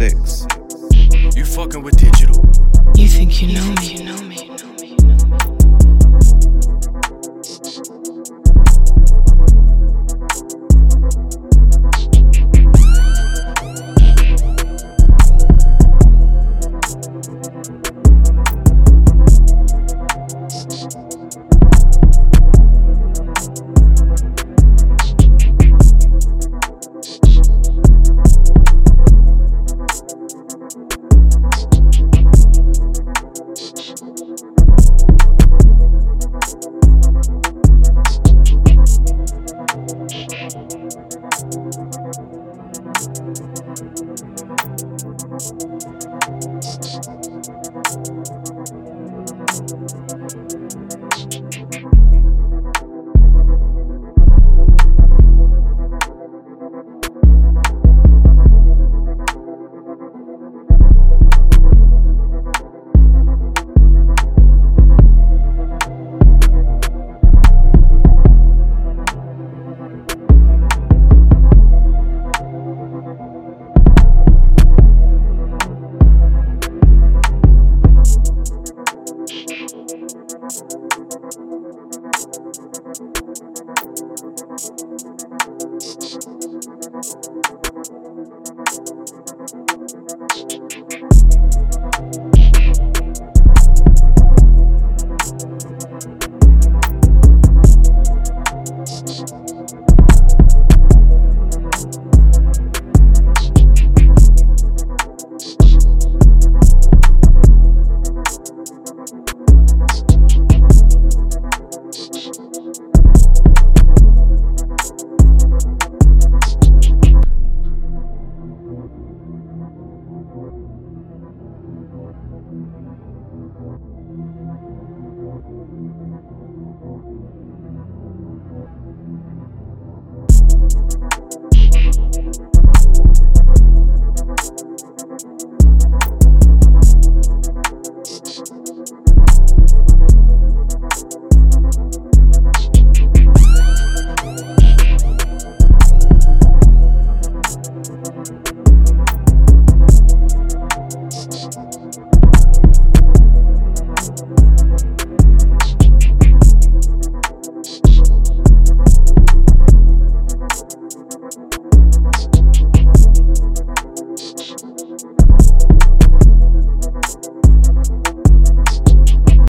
six. You fucking with digital. You think you know me?